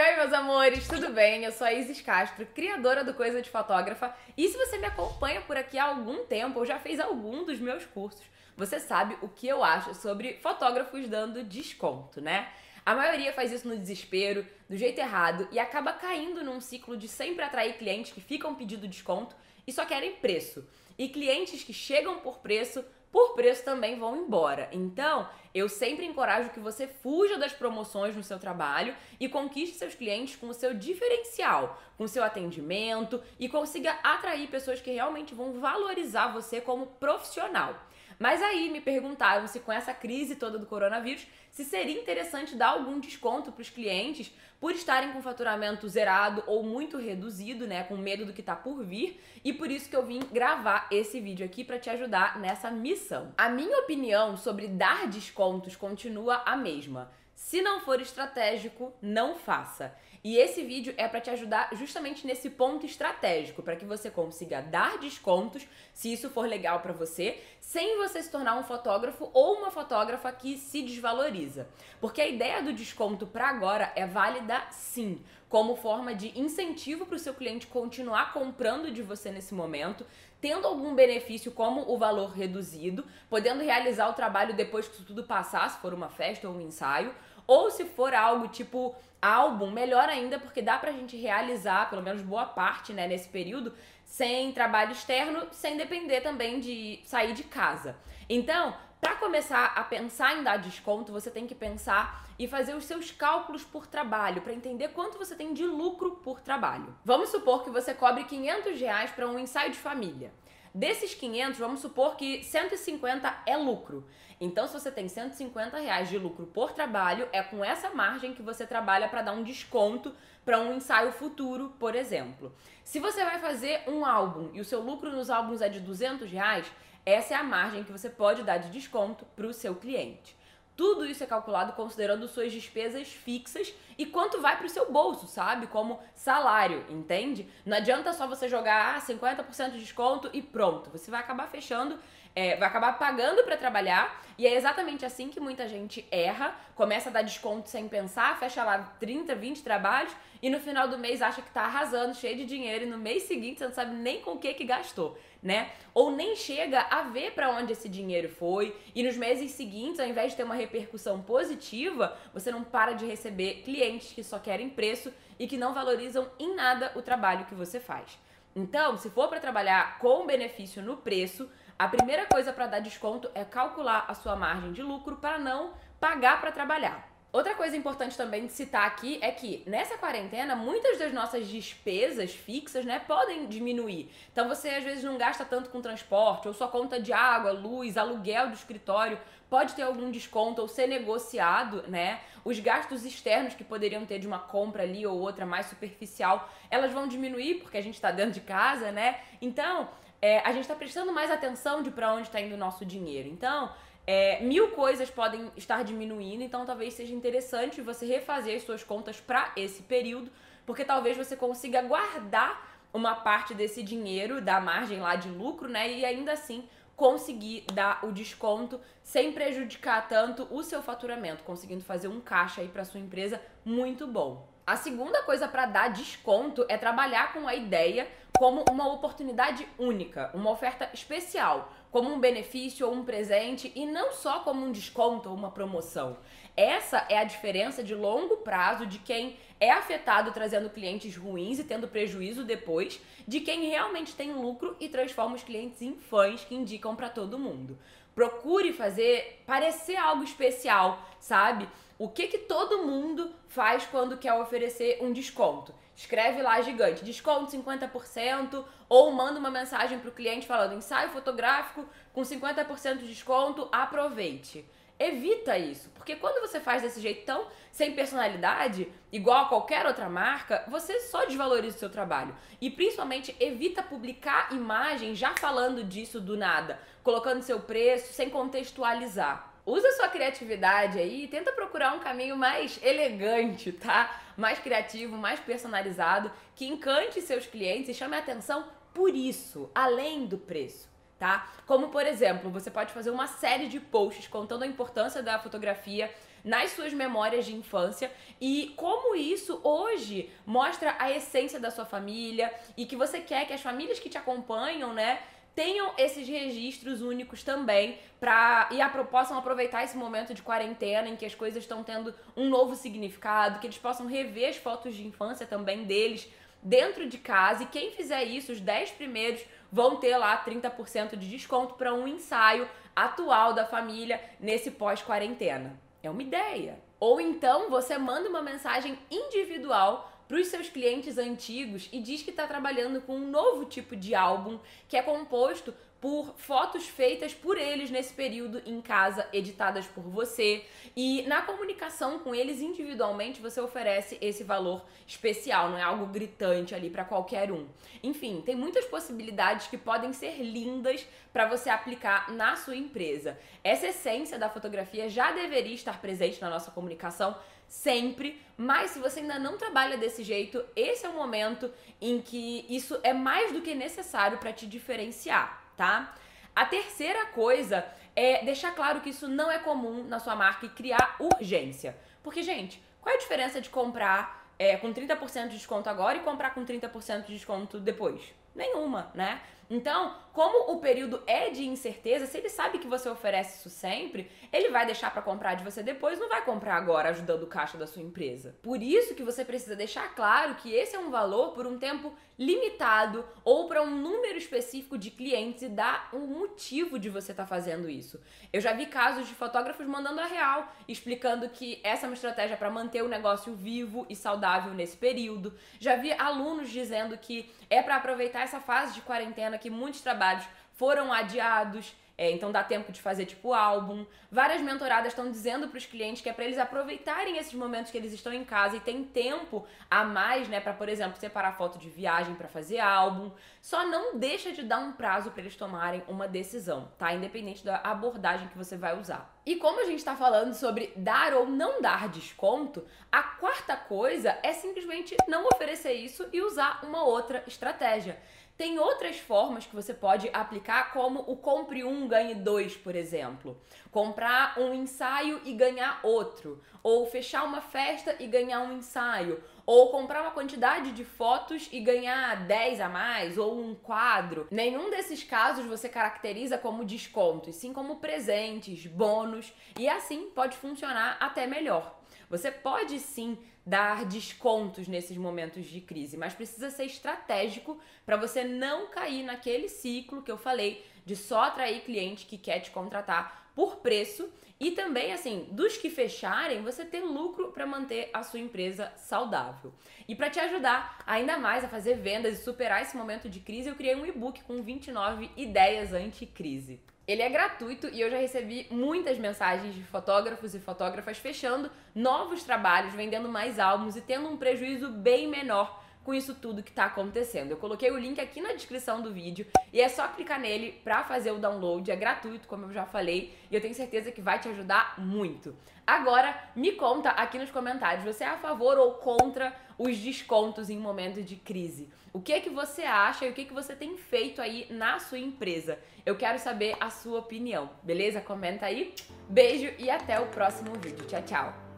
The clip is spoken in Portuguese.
oi, meus amores, tudo bem? Eu sou a Isis Castro, criadora do Coisa de Fotógrafa. E se você me acompanha por aqui há algum tempo ou já fez algum dos meus cursos, você sabe o que eu acho sobre fotógrafos dando desconto, né? A maioria faz isso no desespero, do jeito errado e acaba caindo num ciclo de sempre atrair clientes que ficam pedindo desconto e só querem preço. E clientes que chegam por preço por preço também vão embora. Então, eu sempre encorajo que você fuja das promoções no seu trabalho e conquiste seus clientes com o seu diferencial, com o seu atendimento e consiga atrair pessoas que realmente vão valorizar você como profissional. Mas aí me perguntaram se com essa crise toda do coronavírus, se seria interessante dar algum desconto para os clientes por estarem com faturamento zerado ou muito reduzido, né, com medo do que está por vir, e por isso que eu vim gravar esse vídeo aqui para te ajudar nessa missão. A minha opinião sobre dar descontos continua a mesma. Se não for estratégico, não faça. E esse vídeo é para te ajudar justamente nesse ponto estratégico, para que você consiga dar descontos, se isso for legal para você, sem você se tornar um fotógrafo ou uma fotógrafa que se desvaloriza. Porque a ideia do desconto para agora é válida sim, como forma de incentivo para o seu cliente continuar comprando de você nesse momento, tendo algum benefício como o valor reduzido, podendo realizar o trabalho depois que isso tudo passar, se for uma festa ou um ensaio, ou se for algo tipo álbum, melhor ainda, porque dá pra gente realizar, pelo menos boa parte, né, nesse período, sem trabalho externo, sem depender também de sair de casa. Então, para começar a pensar em dar desconto, você tem que pensar e fazer os seus cálculos por trabalho, para entender quanto você tem de lucro por trabalho. Vamos supor que você cobre 500 reais para um ensaio de família. Desses 500, vamos supor que 150 é lucro. Então, se você tem 150 reais de lucro por trabalho, é com essa margem que você trabalha para dar um desconto para um ensaio futuro, por exemplo. Se você vai fazer um álbum e o seu lucro nos álbuns é de 200 reais, essa é a margem que você pode dar de desconto para o seu cliente. Tudo isso é calculado considerando suas despesas fixas e quanto vai para o seu bolso, sabe? Como salário, entende? Não adianta só você jogar 50% ah, de desconto e pronto. Você vai acabar fechando é, vai acabar pagando para trabalhar e é exatamente assim que muita gente erra, começa a dar desconto sem pensar, fecha lá 30, 20 trabalhos e no final do mês acha que tá arrasando, cheio de dinheiro e no mês seguinte você não sabe nem com o que que gastou, né? Ou nem chega a ver para onde esse dinheiro foi e nos meses seguintes, ao invés de ter uma repercussão positiva, você não para de receber clientes que só querem preço e que não valorizam em nada o trabalho que você faz. Então, se for para trabalhar com benefício no preço, a primeira coisa para dar desconto é calcular a sua margem de lucro para não pagar para trabalhar. Outra coisa importante também de citar aqui é que nessa quarentena muitas das nossas despesas fixas, né, podem diminuir. Então você às vezes não gasta tanto com transporte, ou sua conta de água, luz, aluguel do escritório pode ter algum desconto ou ser negociado, né? Os gastos externos que poderiam ter de uma compra ali ou outra mais superficial, elas vão diminuir porque a gente está dentro de casa, né? Então, é, a gente está prestando mais atenção de para onde está indo o nosso dinheiro. Então, é, mil coisas podem estar diminuindo, então talvez seja interessante você refazer as suas contas para esse período, porque talvez você consiga guardar uma parte desse dinheiro da margem lá de lucro, né? E ainda assim conseguir dar o desconto sem prejudicar tanto o seu faturamento, conseguindo fazer um caixa aí para sua empresa muito bom. A segunda coisa para dar desconto é trabalhar com a ideia como uma oportunidade única, uma oferta especial, como um benefício ou um presente e não só como um desconto ou uma promoção. Essa é a diferença de longo prazo de quem é afetado trazendo clientes ruins e tendo prejuízo depois, de quem realmente tem lucro e transforma os clientes em fãs que indicam para todo mundo. Procure fazer parecer algo especial, sabe? O que que todo mundo faz quando quer oferecer um desconto? Escreve lá gigante, desconto 50%, ou manda uma mensagem para o cliente falando ensaio fotográfico com 50% de desconto, aproveite. Evita isso, porque quando você faz desse jeito tão sem personalidade, igual a qualquer outra marca, você só desvaloriza o seu trabalho. E principalmente evita publicar imagens já falando disso do nada, colocando seu preço sem contextualizar. Usa sua criatividade aí e tenta procurar um caminho mais elegante, tá? Mais criativo, mais personalizado, que encante seus clientes e chame a atenção por isso, além do preço. Tá? Como por exemplo, você pode fazer uma série de posts contando a importância da fotografia nas suas memórias de infância e como isso hoje mostra a essência da sua família e que você quer que as famílias que te acompanham, né, tenham esses registros únicos também para e a, possam aproveitar esse momento de quarentena em que as coisas estão tendo um novo significado, que eles possam rever as fotos de infância também deles dentro de casa e quem fizer isso, os 10 primeiros vão ter lá 30% de desconto para um ensaio atual da família nesse pós-quarentena. É uma ideia. Ou então você manda uma mensagem individual para os seus clientes antigos e diz que está trabalhando com um novo tipo de álbum que é composto por fotos feitas por eles nesse período em casa, editadas por você. E na comunicação com eles individualmente, você oferece esse valor especial, não é algo gritante ali para qualquer um. Enfim, tem muitas possibilidades que podem ser lindas para você aplicar na sua empresa. Essa essência da fotografia já deveria estar presente na nossa comunicação sempre, mas se você ainda não trabalha desse jeito, esse é o momento em que isso é mais do que necessário para te diferenciar tá? A terceira coisa é deixar claro que isso não é comum na sua marca e criar urgência. Porque, gente, qual é a diferença de comprar é, com 30% de desconto agora e comprar com 30% de desconto depois? Nenhuma, né? Então, como o período é de incerteza, se ele sabe que você oferece isso sempre, ele vai deixar para comprar de você depois, não vai comprar agora ajudando o caixa da sua empresa. Por isso que você precisa deixar claro que esse é um valor por um tempo limitado ou para um número específico de clientes e dar um motivo de você estar tá fazendo isso. Eu já vi casos de fotógrafos mandando a real, explicando que essa é uma estratégia para manter o negócio vivo e saudável nesse período. Já vi alunos dizendo que é para aproveitar essa fase de quarentena que muitos trabalhos foram adiados, é, então dá tempo de fazer tipo álbum. Várias mentoradas estão dizendo para os clientes que é para eles aproveitarem esses momentos que eles estão em casa e tem tempo a mais, né, para por exemplo separar foto de viagem para fazer álbum. Só não deixa de dar um prazo para eles tomarem uma decisão, tá? Independente da abordagem que você vai usar. E como a gente está falando sobre dar ou não dar desconto, a quarta coisa é simplesmente não oferecer isso e usar uma outra estratégia. Tem outras formas que você pode aplicar, como o compre um, ganhe dois, por exemplo. Comprar um ensaio e ganhar outro. Ou fechar uma festa e ganhar um ensaio. Ou comprar uma quantidade de fotos e ganhar 10 a mais, ou um quadro. Nenhum desses casos você caracteriza como desconto, e sim como presentes, bônus, e assim pode funcionar até melhor. Você pode sim dar descontos nesses momentos de crise, mas precisa ser estratégico para você não cair naquele ciclo que eu falei de só atrair cliente que quer te contratar por preço e também assim, dos que fecharem, você ter lucro para manter a sua empresa saudável. E para te ajudar ainda mais a fazer vendas e superar esse momento de crise, eu criei um e-book com 29 ideias anti-crise. Ele é gratuito e eu já recebi muitas mensagens de fotógrafos e fotógrafas fechando novos trabalhos, vendendo mais álbuns e tendo um prejuízo bem menor com isso tudo que está acontecendo. Eu coloquei o link aqui na descrição do vídeo e é só clicar nele para fazer o download, é gratuito, como eu já falei, e eu tenho certeza que vai te ajudar muito. Agora, me conta aqui nos comentários, você é a favor ou contra os descontos em momento de crise? O que é que você acha e o que é que você tem feito aí na sua empresa? Eu quero saber a sua opinião, beleza? Comenta aí. Beijo e até o próximo vídeo. Tchau, tchau.